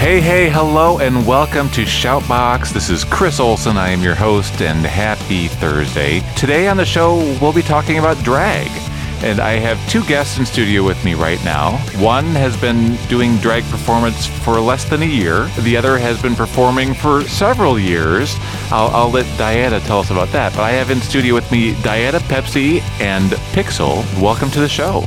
hey, hey, hello, and welcome to Shoutbox. This is Chris Olson. I am your host, and happy Thursday. Today on the show, we'll be talking about drag. And I have two guests in studio with me right now. One has been doing drag performance for less than a year. The other has been performing for several years. I'll, I'll let Dieta tell us about that. But I have in studio with me Dieta Pepsi and Pixel. Welcome to the show.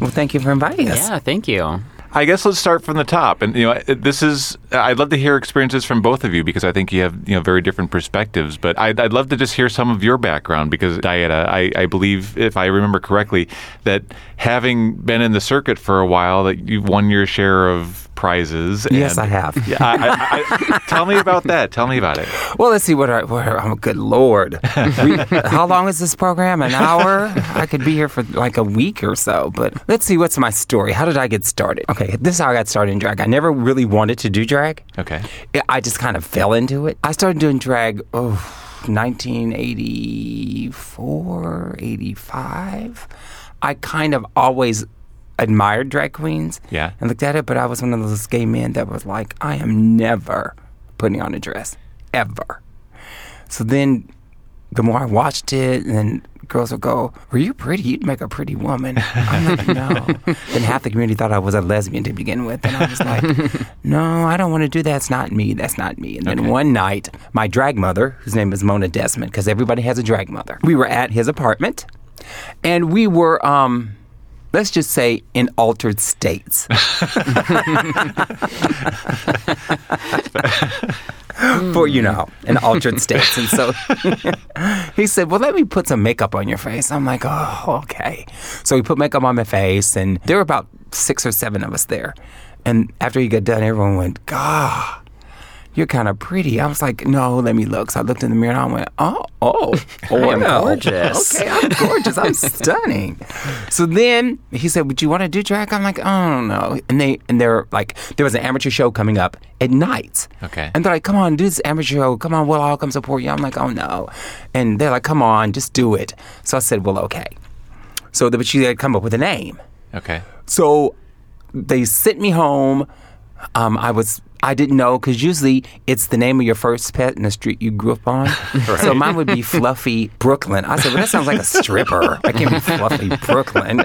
Well, thank you for inviting us. Yeah, thank you. I guess let's start from the top. And you know, this is I'd love to hear experiences from both of you because I think you have you know very different perspectives. But I'd, I'd love to just hear some of your background because Dieta, I, I believe if I remember correctly, that having been in the circuit for a while, that you've won your share of prizes. Yes, I have. Yeah, I, I, I, tell me about that. Tell me about it. Well, let's see what I. What oh, good lord! We, how long is this program? An hour? I could be here for like a week or so. But let's see. What's my story? How did I get started? Okay, this is how I got started in drag. I never really wanted to do drag. Okay. I- I just kind of fell into it. I started doing drag. Oh, 1984, 85. I kind of always admired drag queens. Yeah. And looked at it, but I was one of those gay men that was like, I am never putting on a dress. Ever. So then the more I watched it, and then girls would go, Were you pretty? You'd make a pretty woman. I'm like, No. then half the community thought I was a lesbian to begin with. And I was like, No, I don't want to do that. It's not me. That's not me. And then Okay. one night, my drag mother, whose name is Mona Desmond, because everybody has a drag mother, we were at his apartment and we were, um, let's just say, in altered states. For you know, in altered states, and so he said, "Well, let me put some makeup on your face." I'm like, "Oh, okay." So he put makeup on my face, and there were about six or seven of us there. And after he got done, everyone went, "God, you're kind of pretty." I was like, "No, let me look." So I looked in the mirror and I went, "Oh, oh, oh, am gorgeous." Okay, I'm gorgeous. I'm stunning." So then he said, "Would you want to do drag?" I'm like, "I don't know." And they and they're like, there was an amateur show coming up at night. Okay. And they're like, "Come on, do this amateur show. Come on, we'll all come support you." I'm like, "Oh no," and they're like, "Come on, just do it." So I said, "Well, okay." So the, but she had come up with a name. Okay. So they sent me home. Um, I was I didn't know because usually it's the name of your first pet in the street you grew up on. So mine would be Fluffy Brooklyn. I said, well, that sounds like a stripper. I can't be Fluffy Brooklyn.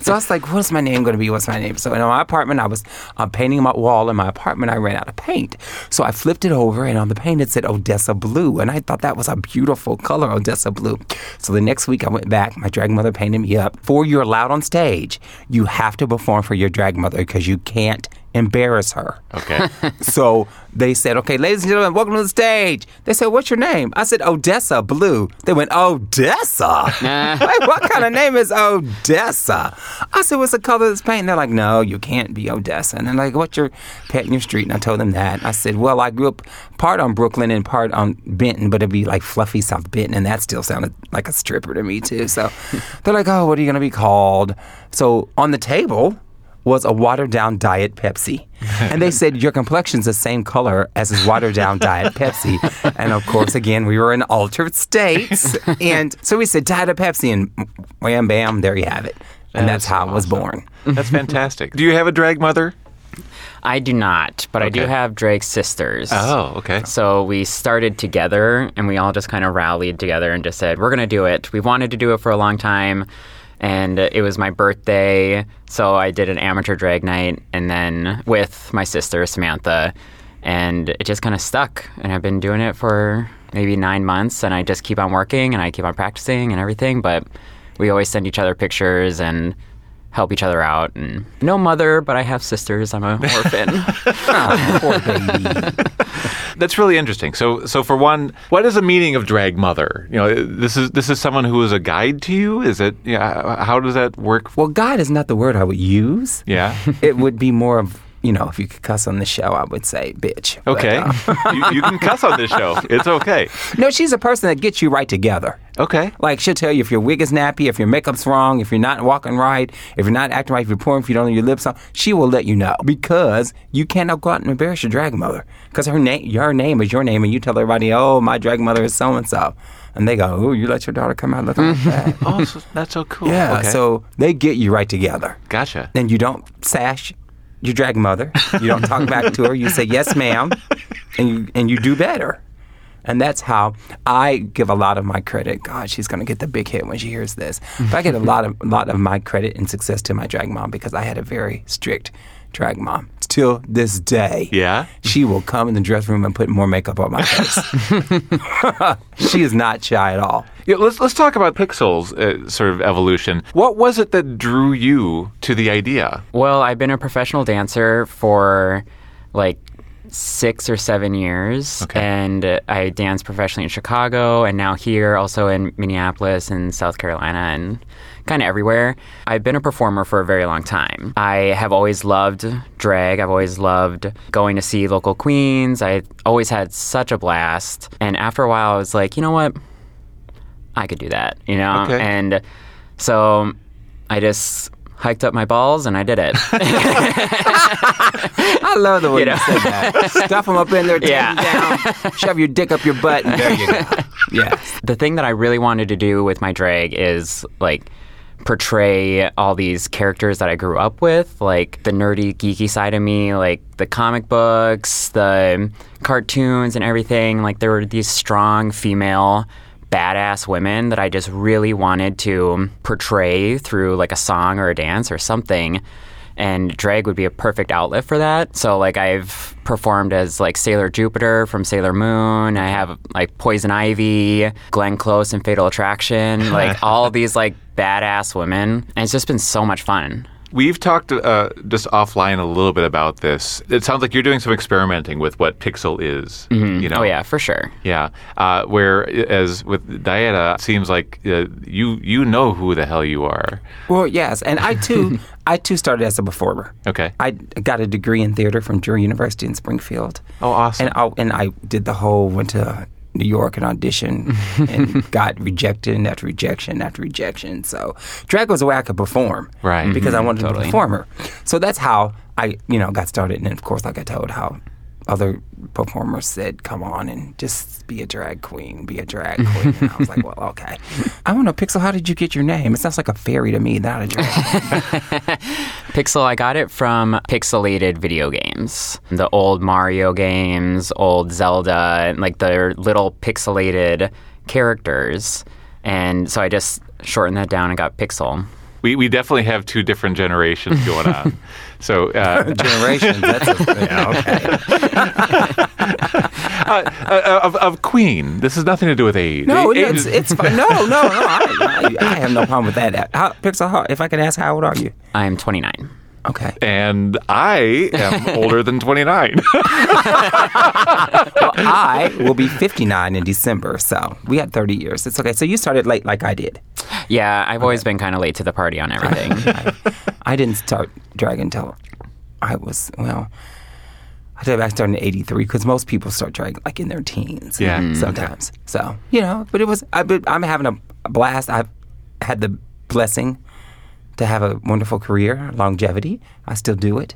So I was like, what's my name going to be? What's my name? So in my apartment, I was uh, painting my wall in my apartment. I ran out of paint, so I flipped it over, and on the paint it said Odessa Blue, and I thought that was a beautiful color, Odessa Blue. So the next week I went back. My drag mother painted me up. Before you're allowed on stage, you have to perform for your drag mother because you can't embarrass her. Okay. So they said, okay, ladies and gentlemen, welcome to the stage. They said, what's your name? I said, Odessa Blue. They went, Odessa? Like, what kind of name is Odessa? I said, what's the color of this paint? And they're like, no, you can't be Odessa. And they're like, what's your pet in your street? And I told them that. I said, well, I grew up part on Brooklyn and part on Benton, but it'd be like fluffy South Benton. And that still sounded like a stripper to me, too. So they're like, oh, what are you going to be called? So on the table, was a watered down diet Pepsi. And they said, Your complexion's the same color as his watered down diet Pepsi. And of course, again, we were in altered states. And so we said, Diet Pepsi, and wham bam, there you have it. And that's, That's how I was born. That's fantastic. Do you have a drag mother? I do not, but I do have drag sisters. Oh, okay. So we started together and we all just kind of rallied together and just said, we're going to do it. We've wanted to do it for a long time. And it was my birthday. So I did an amateur drag night and then with my sister, Samantha. And it just kind of stuck. And I've been doing it for maybe nine months. And I just keep on working and I keep on practicing and everything. But we always send each other pictures and help each other out. And no mother, but I have sisters. I'm an orphan. Oh, poor baby. That's really interesting. So, so for one, what is the meaning of drag mother? You know, this is this is someone who is a guide to you. Is it? Yeah. How does that work? Well, guide is not the word I would use. Yeah. It would be more of, you know, if you could cuss on the show, I would say bitch. But, Okay. uh, you, you can cuss on this show. It's okay. no, she's a person that gets you right together. Okay. Like she'll tell you if your wig is nappy, if your makeup's wrong, if you're not walking right, if you're not acting right, if you're pouring, if you don't have your lips on, she will let you know because you cannot go out and embarrass your drag mother because her name, your name is your name, and you tell everybody, oh, my drag mother is so and so, and they go, oh, you let your daughter come out looking like that. Oh, so that's so cool. Yeah, Okay. so they get you right together, gotcha. and you don't sash. Your drag mother. You don't talk back to her. You say yes, ma'am, and you and you do better. And that's how I give a lot of my credit. God, she's going to get the big hit when she hears this. But I get a lot of lot of my credit and success to my drag mom because I had a very strict drag mom. Till this day, Yeah? she will come in the dressing room and put more makeup on my face. she is not shy at all. Yeah, let's let's talk about Pixel's uh, sort of evolution. What was it that drew you to the idea? Well, I've been a professional dancer for like six or seven years, Okay. and I danced professionally in Chicago, and now here, also in Minneapolis and South Carolina, and kind of everywhere. I've been a performer for a very long time. I have always loved drag. I've always loved going to see local queens. I always had such a blast, and after a while, I was like, you know what? I could do that, you know? Okay. And so I just hiked up my balls and I did it. I love the way you, know? said that. Stuff them up in there, yeah. Down, shove your dick up your butt, and there you go. Yes. the thing that I really wanted to do with my drag is like portray all these characters that I grew up with, like the nerdy, geeky side of me, like the comic books, the cartoons, and everything. Like there were these strong female badass women that I just really wanted to portray through like a song or a dance or something. And drag would be a perfect outlet for that. So, like, I've performed as like Sailor Jupiter from Sailor Moon. I have like Poison Ivy, Glenn Close, and Fatal Attraction. Like all these like badass women, and it's just been so much fun. We've talked uh, just offline a little bit about this. It sounds like you're doing some experimenting with what Pixel is. You know? Oh yeah, for sure. Yeah. Uh, whereas with Dieta, it seems like uh, you you know who the hell you are. Well, yes, and I too, I too started as a performer. Okay. I got a degree in theater from Drury University in Springfield. Oh, awesome. And I, and I did the whole went to New York and audition and got rejection after rejection after rejection. So drag was a way I could perform, Right. Because I mm-hmm. wanted to be a performer. So that's how I, you know, got started. And then of course, like I told, how other performers said, "Come on and just be a drag queen, be a drag queen." and I was like, "Well, okay." I want to know, Pixel. How did you get your name? It sounds like a fairy to me, not a drag. queen. Pixel, I got it from pixelated video games. The old Mario games, old Zelda, and like the little pixelated characters. And so I just shortened that down and got Pixel. We, we definitely have two different generations going on. so uh, Generations. That's a, yeah, okay. uh, uh, of, of Queen. This has nothing to do with age. No, Age it's it's fine. No, no, no. I, I, I have no problem with that. How, Pixel, if I can ask, how old are you? I'm 29. Okay. and I am older than 29. Well, I will be 59 in December, so we had 30 years. It's okay. So you started late, like I did. Yeah, I've always been kind of late to the party on everything. I, I didn't start drag until I was well. I think I started in '83 because most people start drag like in their teens. Yeah. Mhm. sometimes. So you know, but it was. I, but I'm having a blast. I've had the blessing to have a wonderful career, longevity. I still do it.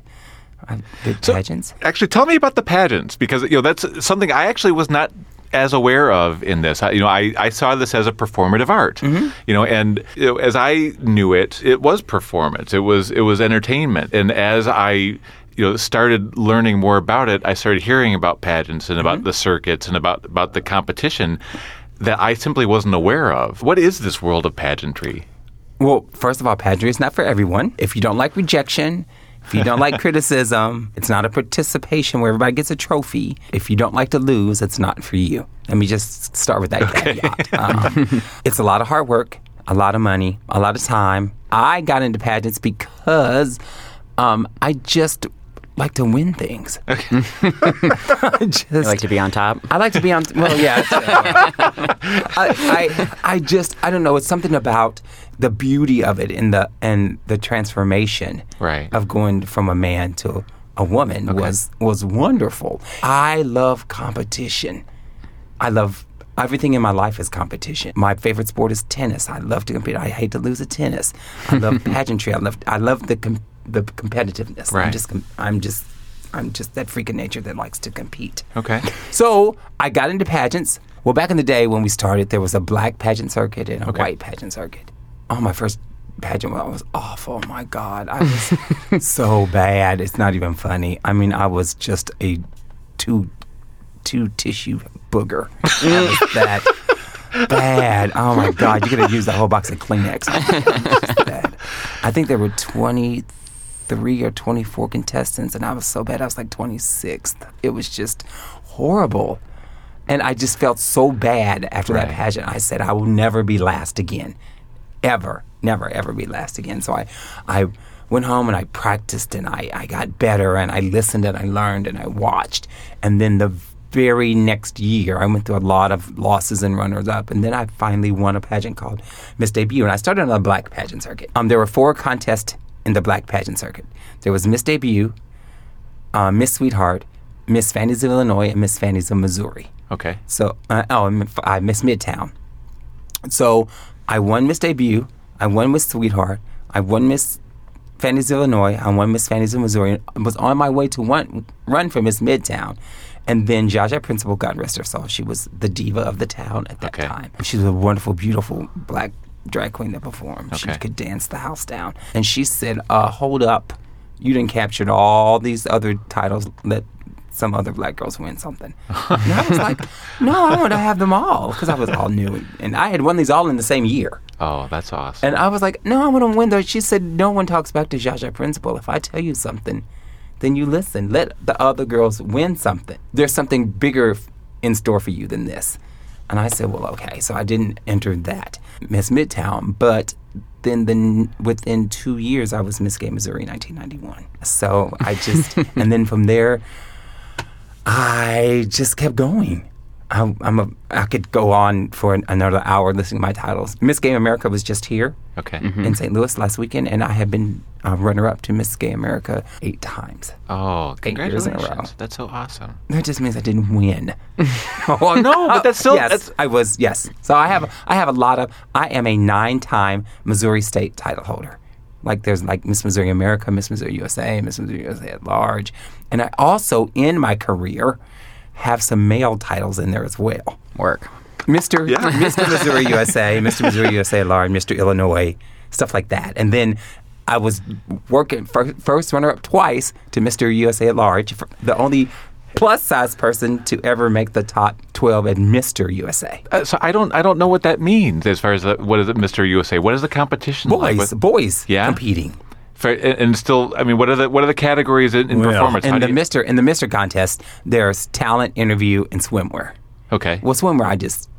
I did So- pageants. actually, tell me about the pageants because you know that's something I actually was not as aware of in this. I, you know, I, I saw this as a performative art. Mm-hmm. You know, and you know, as I knew it, it was performance. It was it was entertainment. And as I you know started learning more about it, I started hearing about pageants and about Mm-hmm. the circuits and about about the competition that I simply wasn't aware of. What is this world of pageantry? Well, first of all, pageantry is not for everyone. If you don't like rejection, if you don't like criticism, it's not a participation where everybody gets a trophy. If you don't like to lose, it's not for you. Let me just start with that caveat. Um, it's a lot of hard work, a lot of money, a lot of time. I got into pageants because um, I just like to win things. I just I like to be on top. I like to be on. Well, yeah. I, I, I just, I don't know. It's something about the beauty of it and the and the transformation Right. of going from a man to a woman was was wonderful. I love competition. I love everything in my life is competition. My favorite sport is tennis. I love to compete. I hate to lose at tennis. I love pageantry. I love I love the com- the competitiveness. Right. I'm just I'm just I'm just that freak of nature that likes to compete. Okay. So I got into pageants. Well, back in the day when we started, there was a black pageant circuit and a Okay. white pageant circuit. Oh, my first pageant was awful. Oh, my God, I was so bad. It's not even funny. I mean, I was just a two two tissue booger. I was that bad. Oh my God, you could have used the whole box of Kleenex. I think there were twenty three or twenty four contestants, and I was so bad. I was like twenty sixth. It was just horrible. And I just felt so bad after that pageant. I said, I will never be last again. Ever. Never, ever be last again. So I, I went home and I practiced and I, I got better and I listened and I learned and I watched. And then the very next year, I went through a lot of losses and runners up. And then I finally won a pageant called Miss Debut. And I started on the black pageant circuit. Um, there were four contests in the black pageant circuit. There was Miss Debut, uh, Miss Sweetheart, Miss Fannies of Illinois, and Miss Fannies of Missouri. Okay. So, uh, oh, I Miss Midtown. So, I won Miss Debut. I won Miss Sweetheart. I won Miss Fannies of Illinois. I won Miss Fannies of Missouri. and was on my way to one, run for Miss Midtown. And then Jaja Principal, God rest her soul, she was the diva of the town at that Okay. time. She was a wonderful, beautiful black drag queen that performed. She could dance the house down. And she said, uh, hold up. You didn't capture all these other titles. that some other black girls win something. And I was like, no, I want to have them all because I was all new. And, and I had won these all in the same year. Oh, that's awesome. And I was like, no, I want to win those. She said, no one talks back to Jaja Principal. If I tell you something, then you listen. Let the other girls win something. There's something bigger in store for you than this. And I said, well, okay. So I didn't enter that Miss Midtown, but then the, within two years, I was Miss Gay Missouri 1991. So I just, and then from there, I just kept going. I, I'm a, I could go on for an, another hour listening to my titles. Miss Gay America was just here okay. in St. Louis last weekend, and I have been uh, runner up to Miss Gay America eight times. Oh, Eight years in a row. congratulations. That's so awesome. That just means I didn't win. Oh, no, but that's still. yes, That's, I was. Yes, so I have I have a lot of. I am a nine-time Missouri State title holder. Like there's like Miss Missouri America, Miss Missouri USA, Miss Missouri USA at large, and I also in my career have some male titles in there as well. Work. Mr. Mr. Missouri USA, Mr. Missouri USA at large, Mr. Illinois, stuff like that. And then I was working fir- first runner up twice to Mr. USA at large, the only plus size person to ever make the top 12 at Mr. USA. uh, so I don't. I don't know what that means as far as the, what is it, Mr. USA? What is the competition like? Boys, with- boys Yeah? competing. For, and, and still, I mean, what are the what are the categories in, in performance? How In do the you- Mr. in the Mr. contest, there's talent, interview, and swimwear. okay. Well, swimwear, I just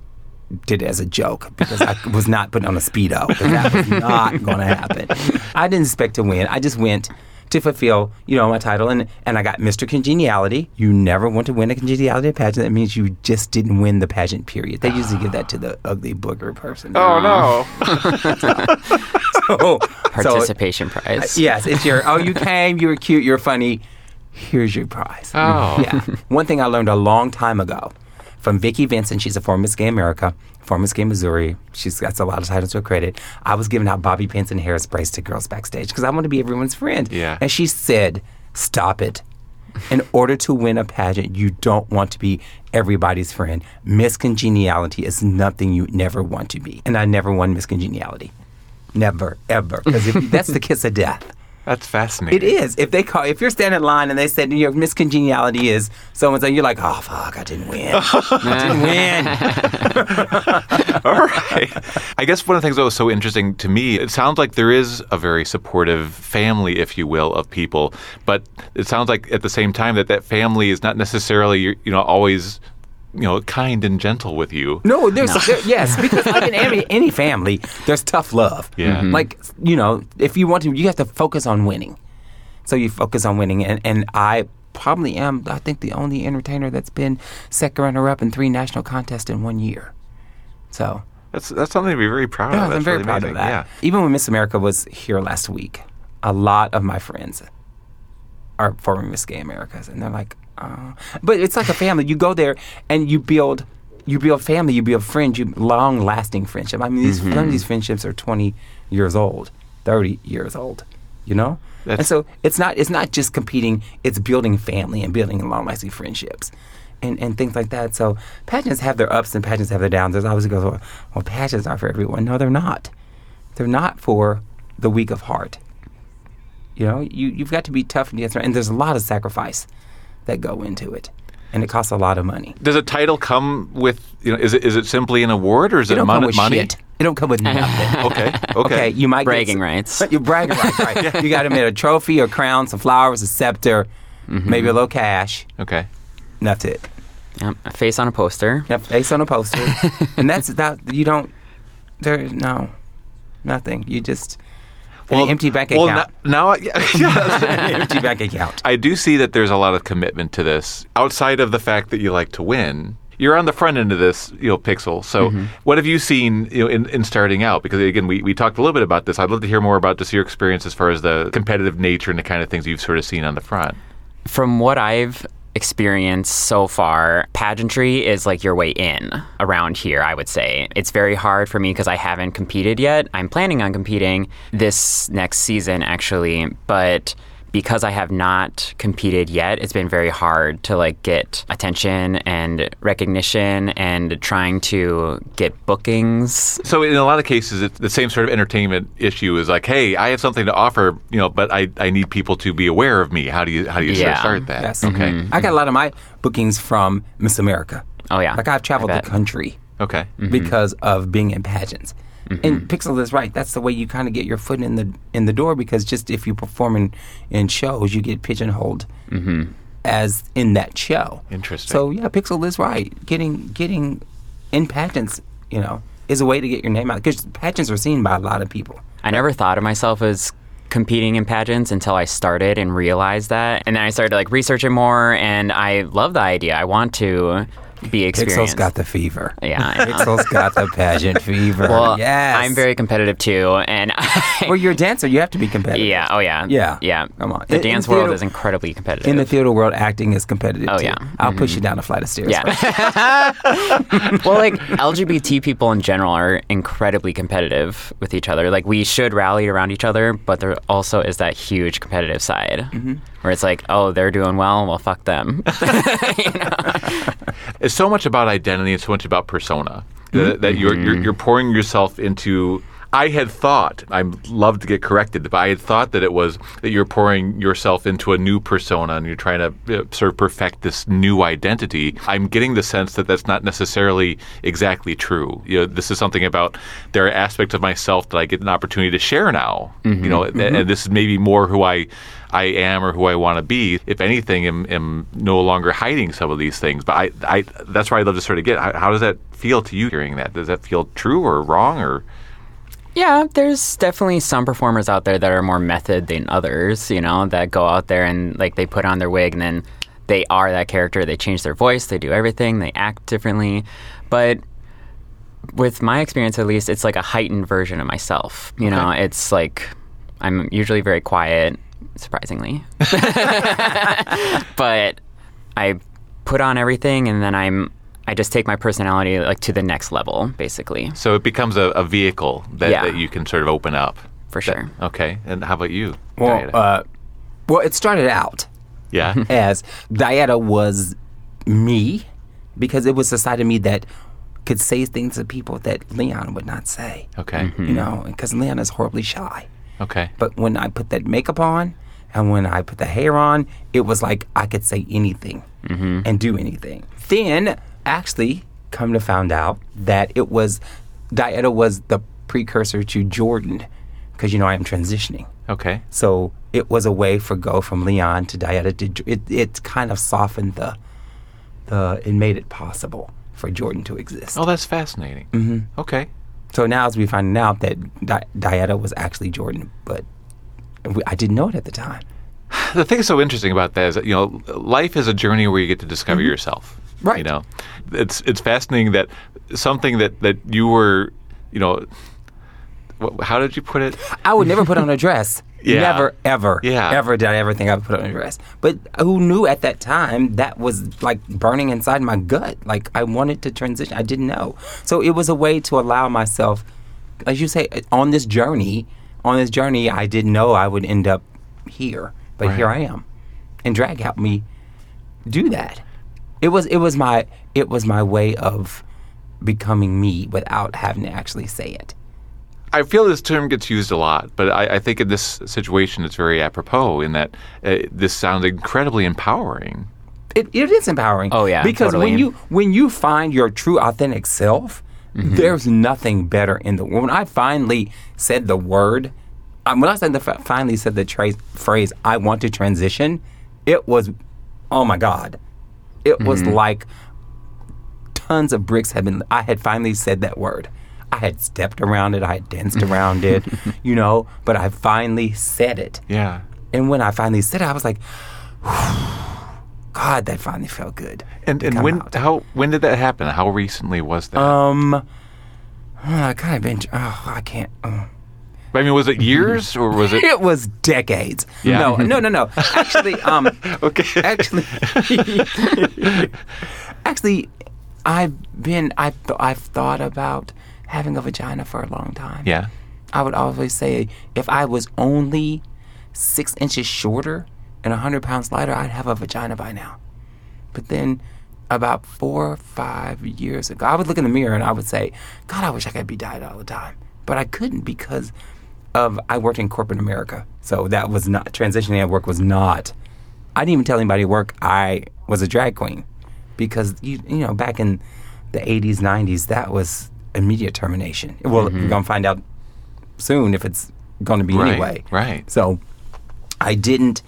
did it as a joke because I was not putting on a speedo. 'cause That was not going to happen. I didn't expect to win. I just went to fulfill, you know, my title, and and I got Mr. Congeniality. You never want to win a congeniality pageant. That means you just didn't win the pageant. Period. They usually give that to the ugly booger person. oh no. so, Participation uh, prize. yes, it's your. Oh, you came. You were cute. You're funny. Here's your prize. Oh. Yeah. One thing I learned a long time ago from Vicki Vincent, she's a former Miss Gay America, former Miss Gay Missouri. She's got a lot of titles to her credit. I was giving out bobby pins and hairsprays to girls backstage because I want to be everyone's friend. Yeah. And she said, Stop it. In order to win a pageant, you don't want to be everybody's friend. Miss Congeniality is nothing you never want to be. And I never won Miss Congeniality. Never, ever. Because that's the kiss of death. That's fascinating. It is. If they call, if you're standing in line and they said your miscongeniality is so and so, you're like, oh fuck, I didn't win. I didn't win. All right. I guess one of the things that was so interesting to me, it sounds like there is a very supportive family, if you will, of people, but it sounds like at the same time that that family is not necessarily, you know, always, you know, kind and gentle with you. No, there's there- yes, because like in any, any family, there's tough love. Yeah. Mhm. Like you know, if you want to, you have to focus on winning. So you focus on winning, and and I probably am. I think the only entertainer that's been second runner up in three national contests in one year. So That's that's something to be very proud of. That's I'm very really proud amazing. of that. Yeah. Even when Miss America was here last week, a lot of my friends are former Miss Gay Americas, and they're like, but it's like a family. You go there and you build, you build family, you build friends, you long lasting friendship. I mean, these mm-hmm. some of these friendships are 20 years old, 30 years old. You know, and so it's not it's not just competing; it's building family and building long lasting friendships. And, and things like that. So pageants have their ups and pageants have their downs. There's always goes, well, well, pageants are for everyone. No, they're not. They're not for the weak of heart. You know, you you've got to be tough and and there's a lot of sacrifice that go into it, and it costs a lot of money. Does a title come with you know? Is it is it simply an award or is It it don't mon- come with money? shit. It don't come with nothing. Okay, okay. Okay, you might Bragging get, rights. You're bragging rights, right? You got to get a trophy, a crown, some flowers, a scepter, Mm-hmm. maybe a little cash. Okay. And that's it. Yep, a face on a poster. Yep, face on a poster, and that's that. You don't. There, no, nothing. You just an empty bank well, account. n- now, I- yeah, An empty bank account. I do see that there's a lot of commitment to this outside of the fact that you like to win. You're on the front end of this, you know, Pixel. So, Mm-hmm. what have you seen, you know, in, in starting out? Because again, we, we talked a little bit about this. I'd love to hear more about just your experience as far as the competitive nature and the kind of things you've sort of seen on the front. From what I've experienced so far, pageantry is like your way in around here, I would say. It's very hard for me because I haven't competed yet. I'm planning on competing this next season, actually, but because I have not competed yet, it's been very hard to like get attention and recognition and trying to get bookings. So, in a lot of cases, it's the same sort of entertainment issue is like, hey, I have something to offer, you know, but I, I need people to be aware of me. How do you how do you sort of Yeah. start that? Yes. Okay. Mm-hmm. I got a lot of my bookings from Miss America. Oh yeah. Like I've traveled the country Okay. Mm-hmm. because of being in pageants. And mm-hmm. Pixel is right. That's the way you kind of get your foot in the in the door because just if you perform in, in shows, you get pigeonholed mm-hmm. as in that show. Interesting. So yeah, Pixel is right. Getting getting in pageants, you know, is a way to get your name out because pageants are seen by a lot of people. I never thought of myself as competing in pageants until I started and realized that. And then I started to like researching more and I love the idea. I want to be experienced. Pixel's got the fever. Yeah. Pixel's got the pageant fever. well, yes. I'm very competitive too and I, Well, you're a dancer. You have to be competitive. Yeah, oh yeah. Yeah. Yeah. Come on. The In- in dance world theater- is incredibly competitive. In the theater world, acting is competitive. Oh, too. yeah. I'll push mm-hmm. you down a flight of stairs. Yeah. well, like LGBT people in general are incredibly competitive with each other. Like we should rally around each other, but there also is that huge competitive side mm-hmm. Where it's like, oh, they're doing well, well, fuck them. it's so much about identity and so much about persona that, mm-hmm. that you're, you're mm-hmm. you're pouring yourself into. I had thought I'd love to get corrected, but I had thought that it was that you're pouring yourself into a new persona and you're trying to uh, sort of perfect this new identity. I'm getting the sense that that's not necessarily exactly true. You know, this is something about there are aspects of myself that I get an opportunity to share now. You mm-hmm. know, and, and this is maybe more who I I am or who I want to be. If anything, am, am no longer hiding some of these things. But I, I that's where I'd love to sort of get. How, how does that feel to you hearing that? Does that feel true or wrong or? Yeah, there's definitely some performers out there that are more method than others, you know, that go out there and like they put on their wig and then they are that character. They change their voice, they do everything, they act differently. But with my experience at least, it's like a heightened version of myself. You know, it's like I'm usually very quiet, surprisingly. but I put on everything and then I'm I just take my personality like to the next level, basically. So it becomes a, a vehicle that, Yeah. that you can sort of open up. For sure. Okay. And how about you? Well, uh, well, it started out yeah. as Dieta was me because it was the side of me that could say things to people that Leon would not say. Okay. You know, because Leon is horribly shy. Okay. But when I put that makeup on and when I put the hair on, it was like I could say anything and do anything. Then, actually, come to find out that it was Dieta was the precursor to Jordan because you know I am transitioning. Okay. So it was a way for go from Leon to Dieta to it. It kind of softened the the. It made it possible for Jordan to exist. Oh, that's fascinating. Mm-hmm. Okay. So now, as we find out that Di- Dieta was actually Jordan, but we, I didn't know it at the time. The thing that's so interesting about that is that you know life is a journey where you get to discover yourself. Mm-hmm. Right. You know, it's it's fascinating that something that that you were, you know, how did you put it? I would never put on a dress. Yeah. Never, ever, Yeah. ever did I ever think I would put on a dress. But who knew at that time that was like burning inside my gut? Like I wanted to transition. I didn't know. So it was a way to allow myself, as you say, on this journey. On this journey, I didn't know I would end up here, but here I am, and drag helped me do that. It was it was my it was my way of becoming me without having to actually say it. I feel this term gets used a lot, but I, I think in this situation it's very apropos in that uh, this sounds incredibly empowering. It, it is empowering. Oh, yeah, because totally. when you when you find your true authentic self, Mm-hmm. there's nothing better in the world. When I finally said the word, um, when I said the finally said the tra- phrase "I want to transition," it was, oh my god, it was Mm-hmm. like tons of bricks had been. I had finally said that word. I had stepped around it. I had danced around it, you know. But I finally said it. Yeah. And when I finally said it, I was like, God, that finally felt good. And and when out. how when did that happen? How recently was that? Um, I kind of been. Oh, I can't. Oh. I mean, was it years or was it? It was decades. Yeah. No, no, no, no. Actually, um, Okay. actually, actually, I've been. I th- I've thought about having a vagina for a long time. Yeah. I would always say if I was only six inches shorter and 100 pounds lighter, I'd have a vagina by now. But then about four or five years ago, I would look in the mirror and I would say, God, I wish I could be diet all the time. But I couldn't because of I worked in corporate America. So that was not, transitioning at work was not, I didn't even tell anybody at work I was a drag queen. Because, you, you know, back in the 80s, 90s, that was immediate termination. Well, we're going to find out soon if it's going to be Right, anyway. right. So I didn't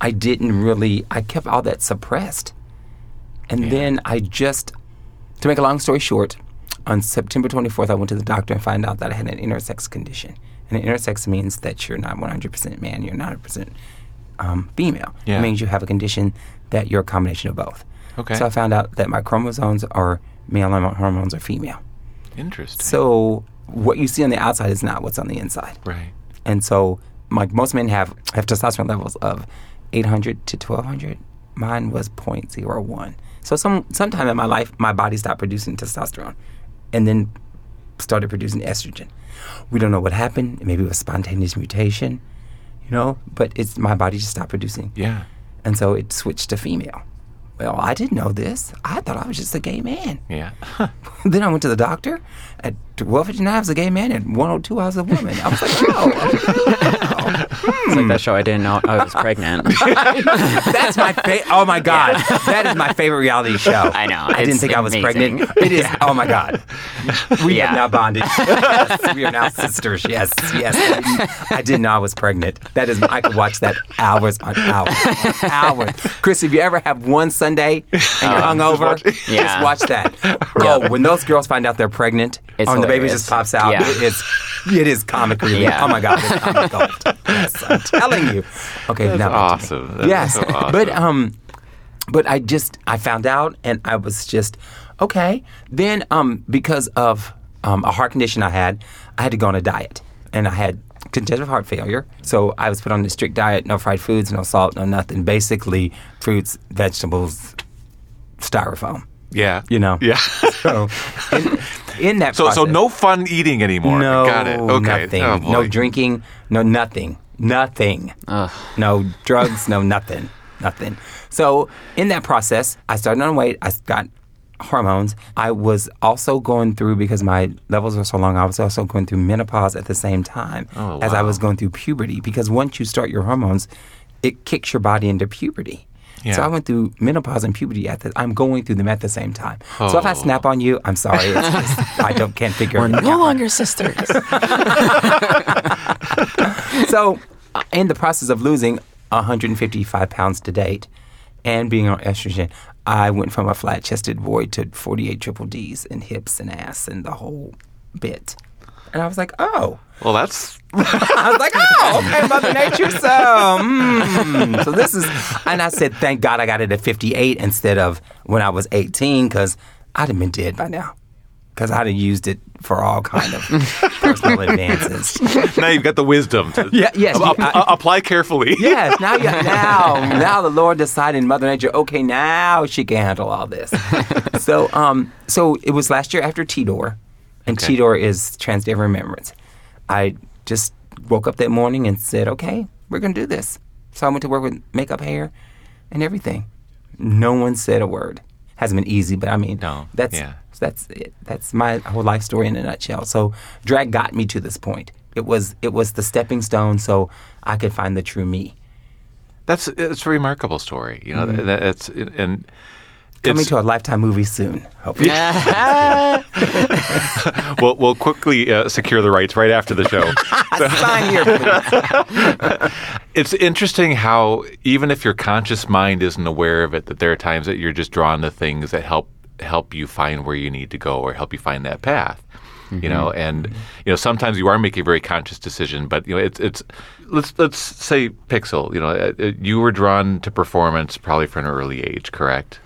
I didn't really I kept all that suppressed. And then I just to make a long story short, on September 24th I went to the doctor and found out that I had an intersex condition. And an intersex means that you're not 100% man, you're not 100% um, female. Yeah. It means you have a condition that you're a combination of both. Okay. So I found out that my chromosomes are male and my hormones are female. Interesting. So what you see on the outside is not what's on the inside. right. And so, like most men have have testosterone levels of 800 to 1200. Mine was 0.01. So some sometime in my life, my body stopped producing testosterone, and then started producing estrogen. We don't know what happened. Maybe it was spontaneous mutation, you know. But it's my body just stopped producing, Yeah. and so it switched to female. Well, I didn't know this. I thought I was just a gay man. Yeah. then I went to the doctor. At 1259, I was a gay man. At 102, I was a woman. I was like, oh, It's like that show I didn't know I was pregnant. that's my favorite. Oh my God. That is my favorite reality show. I know. I didn't It's think I was amazing. pregnant. It is. Oh my God. We Yeah. have now bonded. Yes, we are now sisters. Yes, yes. I didn't, know I was pregnant. That is, I could watch that hours on hours. on Hours. Chris, if you ever have one Sunday and you're um, hungover, just, Yeah. watch that. Oh, when those girls find out they're pregnant, It's oh, and the baby hilarious. just pops out, Yeah. it is, it is comic relief. Yeah. Oh my God, it's comic gold. Yes, I'm telling you. Okay, That's now back to me. awesome. That's yes, so awesome. but um, but I just I found out, and I was just okay. Then um, because of um, a heart condition I had, I had to go on a diet, and I had congestive heart failure. So I was put on a strict diet: no fried foods, no salt, no nothing. Basically, fruits, vegetables, styrofoam. Yeah. You know. Yeah. So in, in that so so no fun eating anymore. no, Got it. Okay. nothing. Oh, no drinking. No nothing. Nothing. Ugh. No drugs. no nothing. Nothing. So in that process, I started on weight. I got hormones. I was also going through because my levels were so long. I was also going through menopause at the same time Oh, as I was going through puberty. Because once you start your hormones, it kicks your body into puberty. So I went through menopause and puberty at the. I'm going through them at the same time. So if I Oh. snap on you, I'm sorry. It's just, I don't can't figure it out. no longer sisters. so, uh, in the process of losing 155 pounds to date and being on estrogen, I went from a flat chested boy to 48 triple Ds and hips and ass and the whole bit. And I was like, oh. Well, that's I was like, oh, okay, Mother Nature. So, mm. so this is, and I said, thank God I got it at 58 instead of when I was 18 because I'd have been dead by now. Because I'd have used it for all kind of personal advances. now you've got the wisdom. To Yeah, yes, Ap- you- ap- apply carefully. Yes, now you now now the Lord decided Mother Nature, okay, now she can handle all this. so um so it was last year after TDOR, and Okay. TDOR is Trans Day of Remembrance. I just woke up that morning and said, Okay, we're gonna do this. So I went to work with makeup, hair, and everything. No one said a word. hasn't been easy, but I mean, No, that's yeah. that's it. That's my whole life story in a nutshell. So drag got me to this point. It was it was the stepping stone, so I could find the true me. That's it's a remarkable story. You know, mm-hmm. that, it's and Coming it's, to a lifetime movie soon, hopefully. we'll we'll quickly uh, secure the rights right after the show. Sign here, please. It's interesting how even if your conscious mind isn't aware of it, that there are times that you're just drawn to things that help help you find where you need to go or help you find that path. You know, and you know sometimes you are making a very conscious decision, but you know it's it's let's let's say Pixel. You know, uh, uh, you were drawn to performance probably from an early age, correct?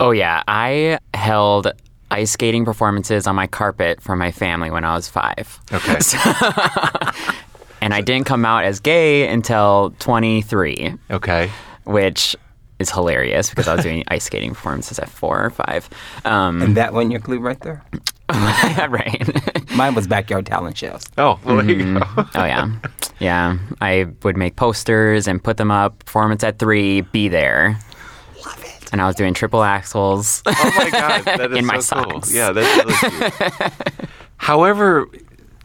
Oh yeah, I held ice skating performances on my carpet for my family when I was five. Okay. and I didn't come out as gay until 23, Okay. which is hilarious because I was doing ice skating performances at four or five. Um, and that one your clue right there. right. Mine was backyard talent shows. Oh, well, there you go. oh yeah, yeah. I would make posters and put them up. Performance at three, be there. And I was doing triple axles. Oh my god, that is In my so cool. socks. Yeah, that's really cute. However,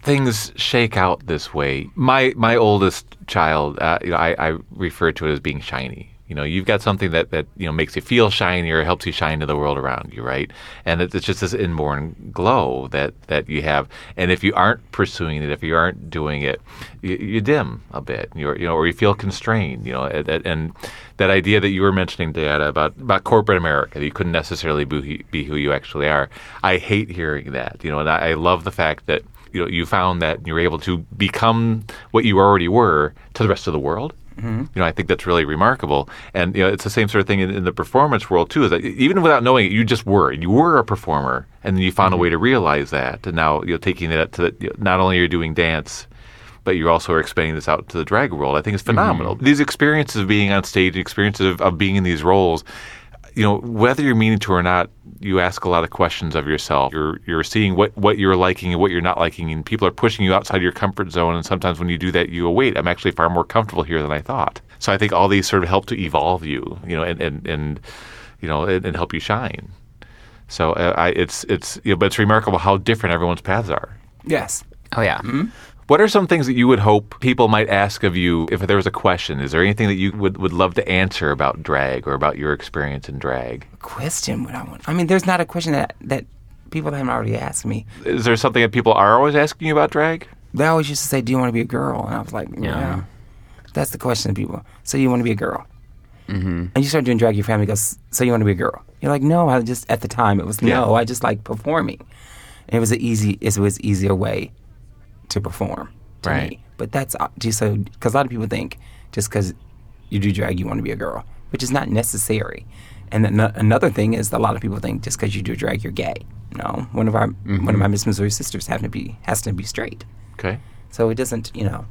things shake out this way. My my oldest child, uh, you know, I, I refer to it as being shiny. You know, you've got something that, that you know makes you feel shiny or helps you shine to the world around you, right? And it's just this inborn glow that, that you have. And if you aren't pursuing it, if you aren't doing it, you, you dim a bit, you're, you know, or you feel constrained. You know, and, and that idea that you were mentioning, Dad, about about corporate America, that you couldn't necessarily be, be who you actually are. I hate hearing that. You know, and I, I love the fact that you know you found that you were able to become what you already were to the rest of the world. Mm-hmm. You know, I think that's really remarkable, and you know, it's the same sort of thing in, in the performance world too. Is that even without knowing it, you just were. You were a performer, and then you found a mm-hmm. way to realize that, and now you're taking it to the, you know, not only are you doing dance, but you're also are expanding this out to the drag world. I think it's mm-hmm. phenomenal. These experiences of being on stage, experiences of, of being in these roles, you know, whether you're meaning to or not, you ask a lot of questions of yourself. You're you're seeing what, what you're liking and what you're not liking, and people are pushing you outside your comfort zone. And sometimes when you do that, you go, "Wait, I'm actually far more comfortable here than I thought." So I think all these sort of help to evolve you, you know, and and, and you know, and, and help you shine. So uh, I, it's it's you know, but it's remarkable how different everyone's paths are. Yes. oh yeah. What are some things that you would hope people might ask of you if there was a question? Is there anything that you would, would love to answer about drag or about your experience in drag? Question what I want. I mean, there's not a question that that people haven't already asked me. Is there something that people are always asking you about drag? They always used to say, "Do you want to be a girl?" And I was like, "Yeah." That's the question of people. So you want to be a girl? Mm-hmm. And you start doing drag. Your family goes, "So you want to be a girl?" You're like, "No." I just at the time it was Yeah. no. I just like performing. And it was an easy. It was easier way to perform to Right. me. But that's uh, just so because a lot of people think just because you do drag, you want to be a girl, which is not necessary. And then another thing is a lot of people think just because you do drag, you're gay. No, one of our one of my Miss Missouri sisters have to be has to be straight. Okay. So it doesn't, you know,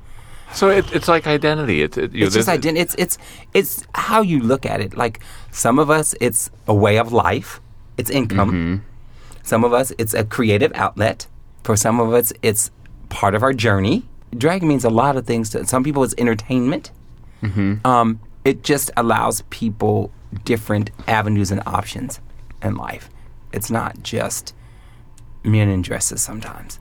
So it, it's like identity. It's, it, you it's just identity. It's it's it's how you look at it. Like some of us, it's a way of life. It's income. Some of us, it's a creative outlet. For some of us, it's part of our journey. Drag means a lot of things. To some people, it's entertainment. Um, it just allows people different avenues and options in life. It's not just men in dresses sometimes.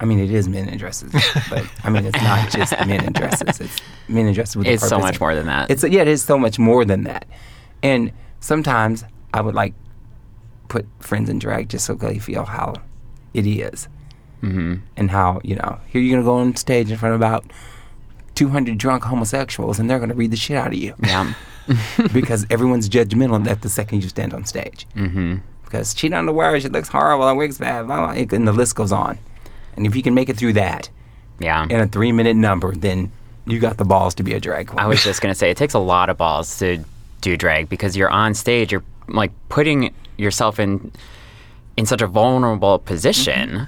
I mean, it is men in dresses, but I mean, it's not just men in dresses. It's men in dresses with a It's so much more than that. It's yeah, it is so much more than that. And sometimes I would like put friends in drag just so they feel how it is. Mm-hmm. and how you know here you're gonna go on stage in front of about 200 drunk homosexuals, and they're gonna read the shit out of you yeah. because everyone's judgmental at the second you stand on stage. Mm-hmm. Because cheat on the wire, she looks horrible, her wig's bad, blah, blah, and the list goes on. And if you can make it through that Yeah. in a three minute number, then you got the balls to be a drag queen. I was just gonna say it takes a lot of balls to do drag because you're on stage, you're like putting yourself in in such a vulnerable position.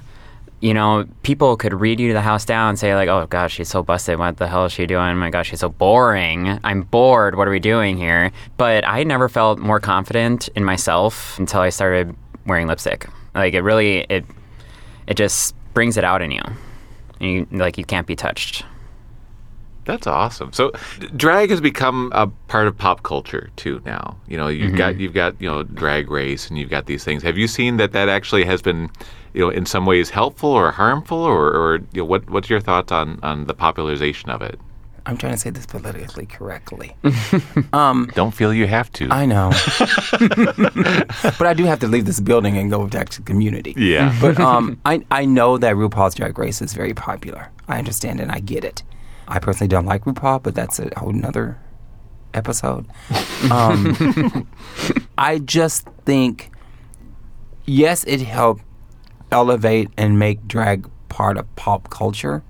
You know, people could read you the house down and say like, "Oh gosh, she's so busted. What the hell is she doing? Oh my gosh, she's so boring. I'm bored. What are we doing here?" But I never felt more confident in myself until I started wearing lipstick. Like it really it it just brings it out in you. And you like you can't be touched. That's awesome. So, drag has become a part of pop culture too. Now, you know, you've got mm-hmm. you've got you know drag race, and you've got these things. Have you seen that that actually has been, you know, in some ways helpful or harmful, or, or you know, what what's your thoughts on on the popularization of it? I'm trying to say this politically correctly. Don't feel you have to. I know. but I do have to leave this building and go back to the community. yeah. But um, I, I know that RuPaul's Drag Race is very popular. I understand and I get it. I personally don't like RuPaul, but that's a whole nother episode. Um, I just think, yes, it helped elevate and make drag part of pop culture,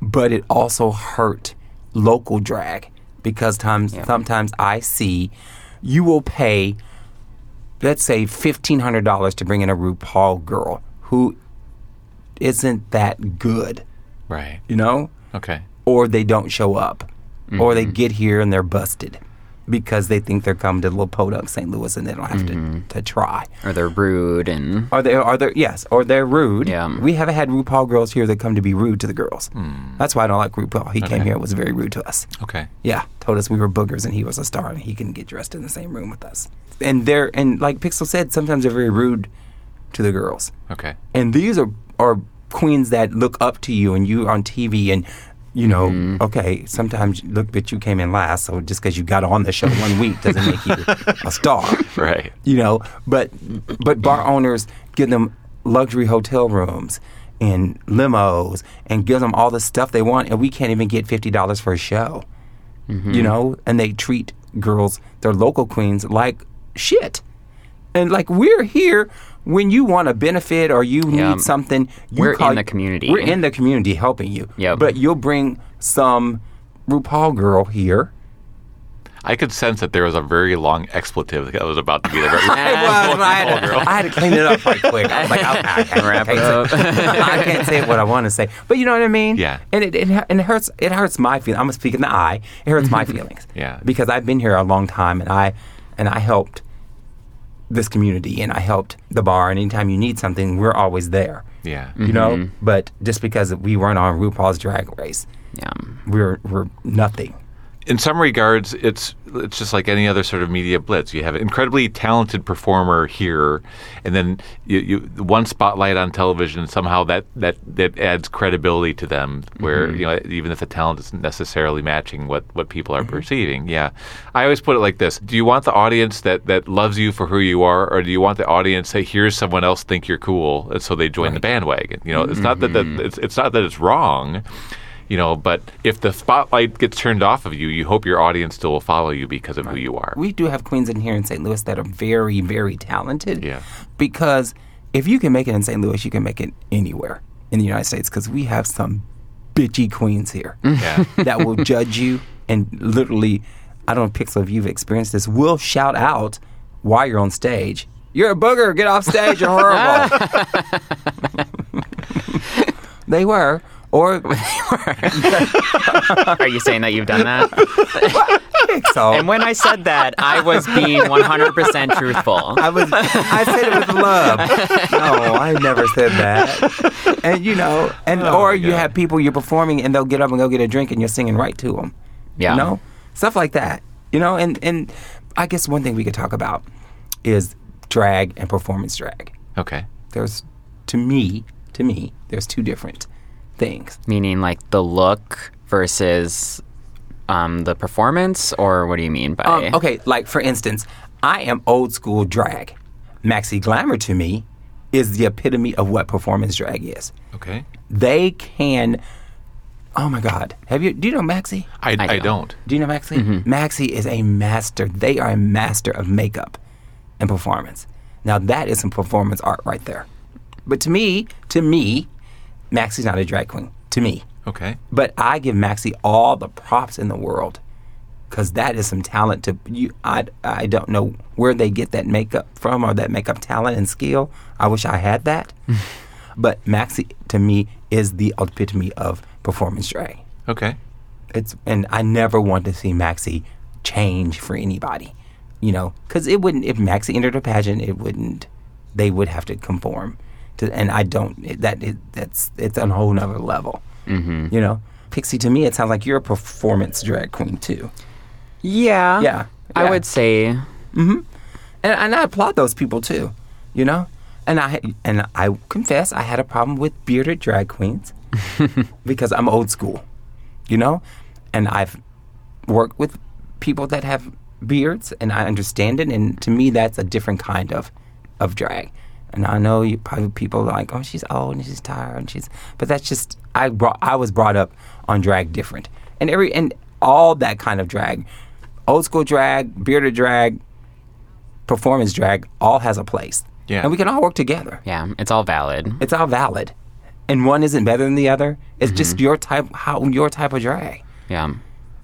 but it also hurt local drag because times sometimes I see you will pay let's say fifteen hundred dollars to bring in a RuPaul girl who isn't that good, right. you know, Okay. or they don't show up, or they mm-hmm. get here and they're busted because they think they're coming to little podunk St. Louis and they don't have to, mm-hmm. to try. Or they're rude and Are they? Are they? Yes, or they're rude. Yeah. we have had RuPaul girls here that come to be rude to the girls. Hmm. That's why I don't like RuPaul. He came here and was very rude to us. Okay. Yeah, told us we were boogers and he was a star and he couldn't get dressed in the same room with us. And they're and like Pixel said, sometimes they're very rude to the girls. Okay. And these are are queens that look up to you and you on TV and you know, mm-hmm. okay, sometimes look that you came in last, so just because you got on the show one week doesn't make you a star. Right. you know but but bar owners give them luxury hotel rooms and limos and give them all the stuff they want and we can't even get $50 for a show. Mm-hmm. You know and they treat girls their local queens like shit. And like we're here when you want a benefit or you Yeah. need something you We're call- in the community. we're in the community helping you Yep. but you'll bring some RuPaul girl here I could sense that there was a very long expletive that was about to be there. It was, I, had to, I had to clean it up right quick. I was like, I, I, I, Wrap can't it up. say- I can't say what I want to say, but you know what I mean. Yeah. And it, it and it hurts. It hurts my feelings. I'm gonna speak in the eye. It hurts my feelings. Yeah. Because I've been here a long time, and I and I helped this community, and I helped the bar. And anytime you need something, we're always there. yeah. You know. Mm-hmm. But just because we weren't on RuPaul's Drag Race, yeah. we're we're nothing. In some regards, it's it's just like any other sort of media blitz. You have an incredibly talented performer here, and then you, you one spotlight on television. Somehow that that that adds credibility to them. Where mm-hmm. you know even if the talent isn't necessarily matching what what people are mm-hmm. perceiving. Yeah, I always put it like this: Do you want the audience that that loves you for who you are, or do you want the audience that hears someone else think you're cool, and so they join the bandwagon? You know, it's not that, that mm-hmm. it's it's not that it's wrong you know but if the spotlight gets turned off of you you hope your audience still will follow you because of who you are we do have queens in here in St. Louis that are very, very talented. Yeah. Because if you can make it in St. Louis, you can make it anywhere in the United States. Because we have some bitchy queens here yeah that will judge you and literally, I don't know, Pixel, if you've experienced this, will shout out while you're on stage. You're a booger. Get off stage. You're horrible. they were. Or Are you saying that you've done that? Pixel. And when I said that, I was being 100% truthful. I was. I said it with love. No, I never said that. And you know, and Oh, or you have people you're performing and they'll get up and go get a drink and you're singing right to them. Yeah. You know, stuff like that. You know, and and I guess one thing we could talk about is drag and performance drag. okay There's, to me, to me, there's two different things. Meaning like the look versus um, the performance, or what do you mean by? Um, okay, like for instance, I am old school drag. Maxi Glamour to me is the epitome of what performance drag is. okay They can. Oh my God! Have you? Do you know Maxi? i, I, I don't Do you know Maxi? Maxi is a master. They are a master of makeup and performance. Now that is some performance art right there. But to me, to me, Maxi's not a drag queen. To me, okay but I give Maxi all the props in the world because that is some talent. To you, I I don't know where they get that makeup from or that makeup talent and skill. I wish I had that. but Maxi to me is the epitome of performance drag. okay It's and I never want to see Maxi change for anybody, you know, because it wouldn't. If Maxi entered a pageant, it wouldn't. They would have to conform to, and I don't. That it, that's it's on a whole nother level, mm-hmm. you know. Pixie, to me, it sounds like you're a performance drag queen too. Yeah. Yeah, I yeah. would say and, and I applaud those people too, you know. And I and I confess I had a problem with bearded drag queens because I'm old school, you know, and I've worked with people that have beards, and I understand it. And to me, that's a different kind of of drag. And I know you probably people are like, oh, she's old and she's tired, and she's. But that's just I brought I was brought up on drag different, and every and all that kind of drag, old school drag, bearded drag, performance drag all has a place. Yeah. And we can all work together. yeah, it's all valid. It's all valid. And one isn't better than the other. It's mm-hmm. just your type how your type of drag. Yeah.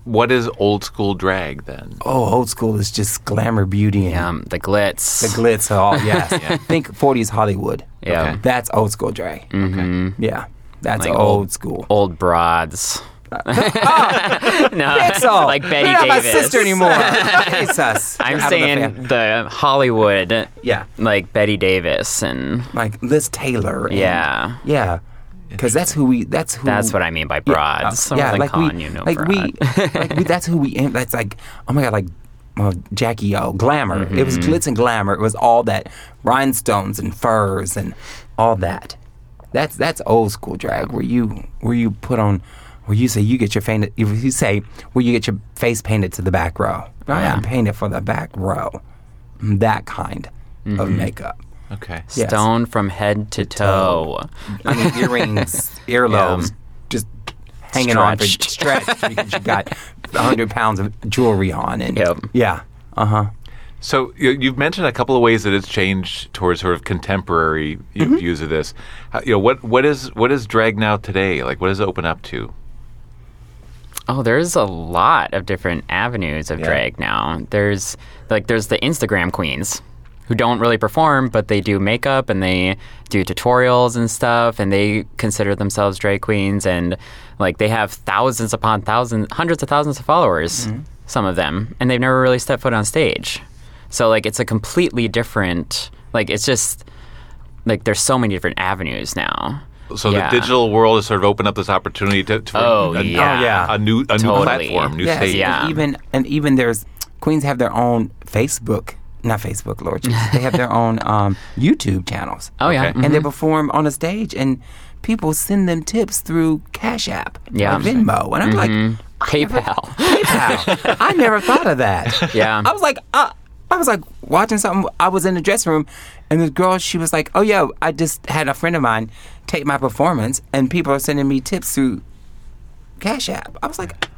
What is old school drag then? Oh, old school is just glamour beauty and Yeah, the glitz. the glitz all yes. Think 40s Hollywood. Yeah. Okay. That's old school drag. Mhm. Yeah. That's Like old, old- school. Old broads. no, Pixel. like Bette You're not Davis. my sister anymore. Jesus. I'm Out of the saying fam- the Hollywood, Yeah. like Bette Davis, and Like Liz Taylor. and- yeah, Yeah. Because that's who we. That's who. that's what I mean by broads. So I wasn't calling we, you no like broad. we, like we, that's who we. am. That's like, oh my god, like well, Jackie O, glamour. It was Mm-hmm. glitz and glamour. It was all that rhinestones and furs and all that. That's that's old school drag where you where you put on where you say you get your face you say where you get your face painted to the back row. I am painted for the back row. That kind of Mm-hmm. makeup. Okay. Yes. Stone from head to toe. I mean, earrings, earlobes, just hanging on for Stretched. stretched because you got hundred pounds of jewelry on, and Yep. yeah, uh huh. So you, you've mentioned a couple of ways that it's changed towards sort of contemporary you know, views of this. How, you know, what what is what is drag now today? Like, what does it open up to? Oh, there's a lot of different avenues of Yeah. drag now. There's like there's the Instagram queens who don't really perform, but they do makeup and they do tutorials and stuff, and they consider themselves drag queens, and like they have thousands upon thousands, hundreds of thousands of followers, mm-hmm. some of them, and they've never really stepped foot on stage. So like it's a completely different. Like it's just like there's so many different avenues now. So Yeah. the digital world has sort of opened up this opportunity to, to Oh, a, yeah. Oh, yeah. a new a new platform, new Yes, stage. yeah. and even and even there's queens have their own Facebook, not Facebook, Lord Jesus. they have their own um, YouTube channels. Oh yeah, Okay. mhm. and they perform on a stage, and people send them tips through Cash App, Yeah. or Venmo, and I'm like, Mhm. PayPal. PayPal. I never thought of that. yeah. I was like, uh, I was like watching something. I was in the dressing room, and the girl, she was like, "Oh yeah, I just had a friend of mine take my performance, and people are sending me tips through Cash App." I was like,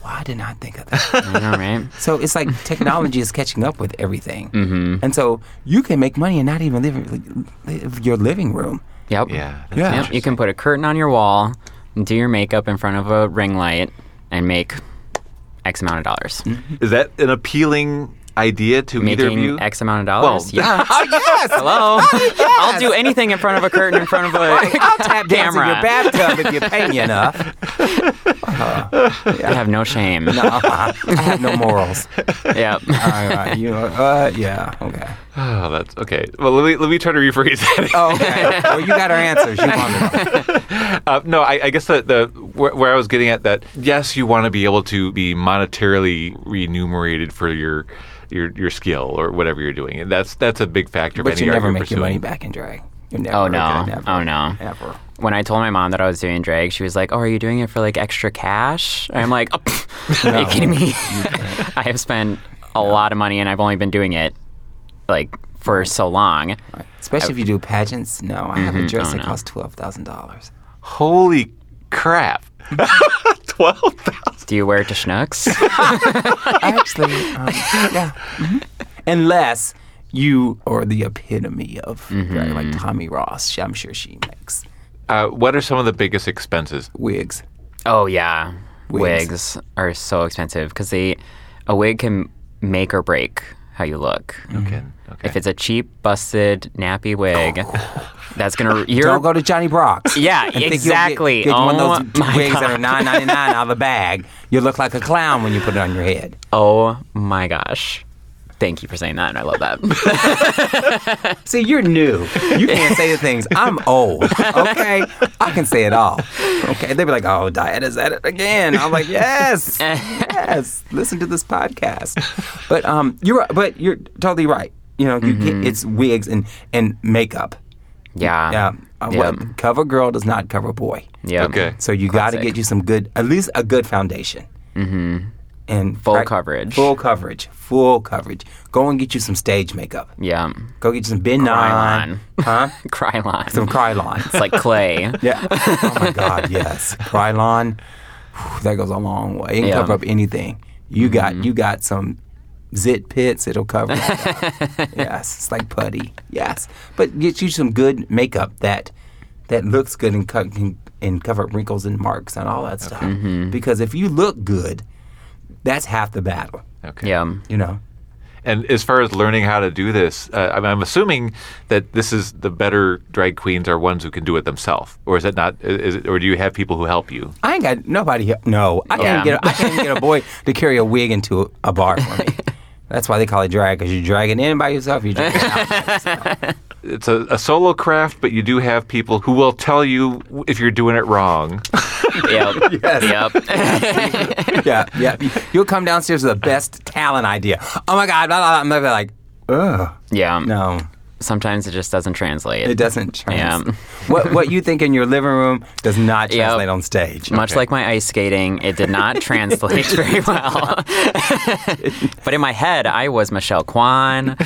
"Why did I think of that?" I know, right? so it's like technology is catching up with everything, mm-hmm. and so you can make money and not even live, live your living room. Yep. Yeah. Yeah. Yep, you can put a curtain on your wall, and do your makeup in front of a ring light, and make X amount of dollars. Is that an appealing idea to either of you? X amount of dollars. Well, yeah. Oh yes, Hello. I'll do anything in front of a curtain in front of a I'll tap dance in your bathtub if you pay me enough. I have no shame. No, I have no morals. Yep. All right, you know, uh, yeah, okay. Oh, that's okay. Well, let me let me try to rephrase that. Oh, okay. Well, you got our answers. You wanted. Uh, no, I, I guess the, the where, where I was getting at that yes, you want to be able to be monetarily remunerated for your your your skill or whatever you're doing, and that's that's a big factor. But you art never you're make your money back in drag. You're never Oh, gonna- no. never, Oh, no. Ever. When I told my mom that I was doing drag, she was like, "Oh, are you doing it for like extra cash?" And I'm like, oh, pff, "Are you kidding me? you. I have spent a lot of money, and I've only been doing it like for so long." Especially if you do pageants. No, I have a dress Oh, that no. costs twelve thousand dollars. Holy crap! Twelve thousand. Do you wear it to Schnucks? Actually, um, yeah. Mhm. Unless you are the epitome of drag, like Tommie Ross. I'm sure she makes Uh, what are some of the biggest expenses? wigs. Oh yeah, Wigs. wigs, are so expensive because they a wig can make or break how you look. Okay. Okay. If it's a cheap, busted, nappy wig, that's gonna you're Don't go to Johnny Brock's. yeah and think you'll exactly. Get, get one oh of those my wigs that are nine ninety nine out of a bag. You look like a clown when you put it on your head. Oh my gosh. Thank you for saying that, and I love that. See, you're new. You can't say the things. I'm old. Okay, I can say it all. Okay, they'd be like, "Oh, Diet is at it again." I'm like, "Yes, yes." Listen to this podcast. But um, you're. But you're totally right. You know, you can't, it's wigs and and makeup. yeah. Yeah, uh, Yep. what cover girl does not cover boy. Yep. Okay. So you got to get you some good, at least a good foundation. Mm-hmm. And Full coverage. Full coverage. Full coverage. Go and get you some stage makeup. Yeah. Go get you some Ben Kryolan. Huh? Kryolan. Some Kryolan. it's like clay. yeah. Oh my God. Yes. Kryolan. whew, That goes a long way. It can Yeah. Mm-hmm. cover up anything. You got you got some zit pits. It'll cover. it up. yes. It's like putty. Yes. But get you some good makeup that that looks good and co- can and cover up wrinkles and marks and all that stuff. Mm-hmm. Because if you look good, that's half the battle. Okay. Yeah. You know. And as far as learning how to do this, uh, I'm, I'm assuming that this is the better drag queens are ones who can do it themselves, or is it not? Is it, or do you have people who help you? I ain't got nobody here. No, I can't Yeah. get. A, I can't get a boy to carry a wig into a, a bar for me. That's why they call it drag because you're dragging in by yourself. You drag it out by yourself. It's a, a solo craft, but you do have people who will tell you if you're doing it wrong. Yep. Yes. Yep. yeah, yeah. You'll come downstairs with the best talent idea. Oh my god! Blah, blah, blah. I'm gonna be like, ugh. yeah. No, Sometimes it just doesn't translate. it doesn't. translate. Yeah. what what you think in your living room does not Yep. translate on stage. Much like my ice skating, it did not translate very well. but in my head, I was Michelle Kwan.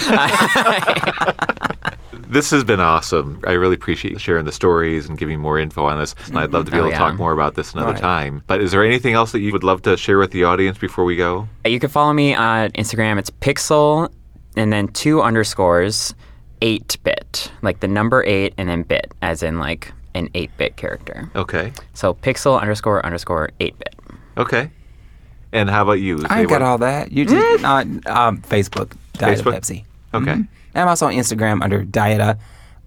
This has been awesome. I really appreciate sharing the stories and giving more info on this. And I'd love to be mm-hmm. Oh, able to yeah. talk more about this another Right. time. But is there anything else that you would love to share with the audience before we go? You can follow me on Instagram. It's pixel and then two underscores, eight bit, like the number eight and then bit, as in like an eight bit character. Okay. So pixel underscore underscore eight bit. Okay. And how about you? I got all that. You just mm. not um, Facebook. Diet Facebook? Pepsi. Okay. Mm-hmm. I'm also on Instagram under Dieta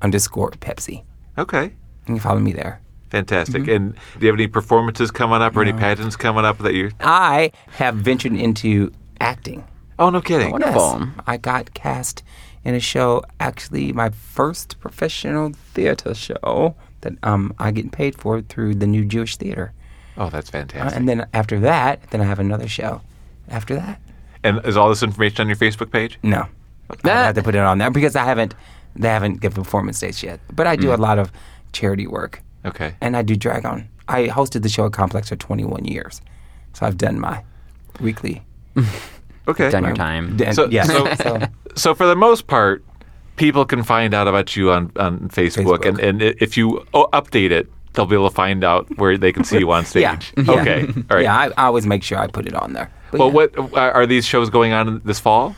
underscore Pepsi. Okay. You can follow me there. Fantastic. Mm-hmm. And do you have any performances coming up or any pageants coming up that you? I have ventured into acting. Oh, no kidding. Wonderful. Yes. I got cast in a show, actually my first professional theater show that um, I get paid for through the New Jewish Theater. Oh, that's Uh, fantastic. and then after that, then I have another show. After that, And is all this information on your Facebook page? no, I have to put it on there because I haven't. They haven't given performance dates yet. But I do mm. a lot of charity work, Okay. and I do drag on. I hosted the show at Complex for 21 years, so I've done my weekly. Okay. Done your time. Dan- So- yeah, so- so for the most part, people can find out about you on, on Facebook, Facebook. And, and i- if you oh, update it, they'll be able to find out where they can see you on stage. yeah, yeah. Okay. All right. Yeah, I, I always make sure I put it on there. But well, yeah. what are are these shows going on this fall?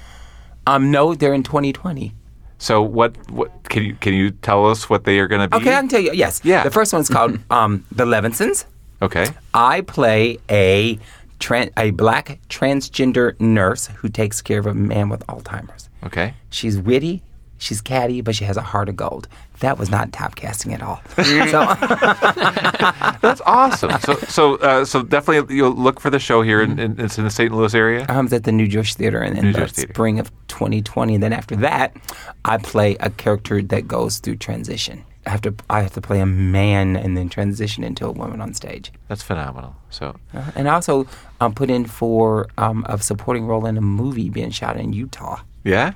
Um, no, they're in 2020. So what? What can you can you tell us what they are going to be? Okay, I can tell you. Yes. Yeah. The first one's called um, The Levinsons. Okay. I play a tran- a black transgender nurse who takes care of a man with Alzheimer's. Okay. She's witty, she's catty, but she has a heart of gold. That was not typecasting at all. so, That's awesome. So so uh, so definitely you'll look for the show here in, in, it's in the St. Louis area. I was at the New Jewish Theater in, in New the Jewish Theater. spring of 2020. And then after that, I play a character that goes through transition. I have to I have to play a man and then transition into a woman on stage. That's phenomenal. So Uh, and I also um, put in for um, a supporting role in a movie being shot in Utah. yeah.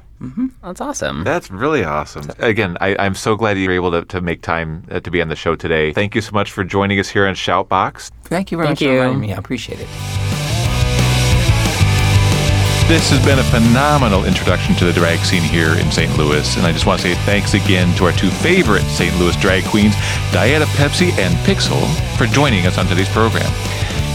That's awesome. That's really awesome. Again, I, I'm so glad you were able to, to make time uh, to be on the show today. Thank you so much for joining us here on Shoutbox. Thank you very Thank much for you. inviting me. I appreciate it. This has been a phenomenal introduction to the drag scene here in St. Louis, and I just want to say thanks again to our two favorite St. Louis drag queens, Dieta Pepsi and Pixel, for joining us on today's program.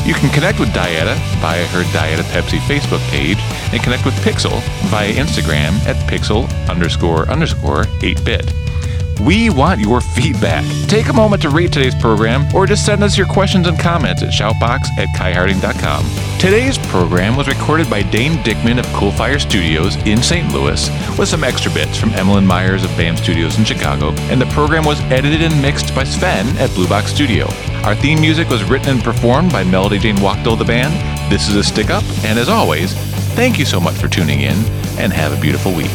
You can connect with Dieta via her Dieta Pepsi Facebook page and connect with Pixel via Instagram at pixel underscore underscore 8-bit. We want your feedback. Take a moment to rate today's program or just send us your questions and comments at shoutbox at kaiharding.com. Today's program was recorded by Dane Dickman of Coolfire Studios in St. Louis with some extra bits from Emmalyn Meyers of BAM Studios in Chicago, and the program was edited and mixed by Sven at Blue Box Studio. Our theme music was written and performed by Melody Jane Wachtel, the band. This is a Stickup, and as always, thank you so much for tuning in, and have a beautiful week.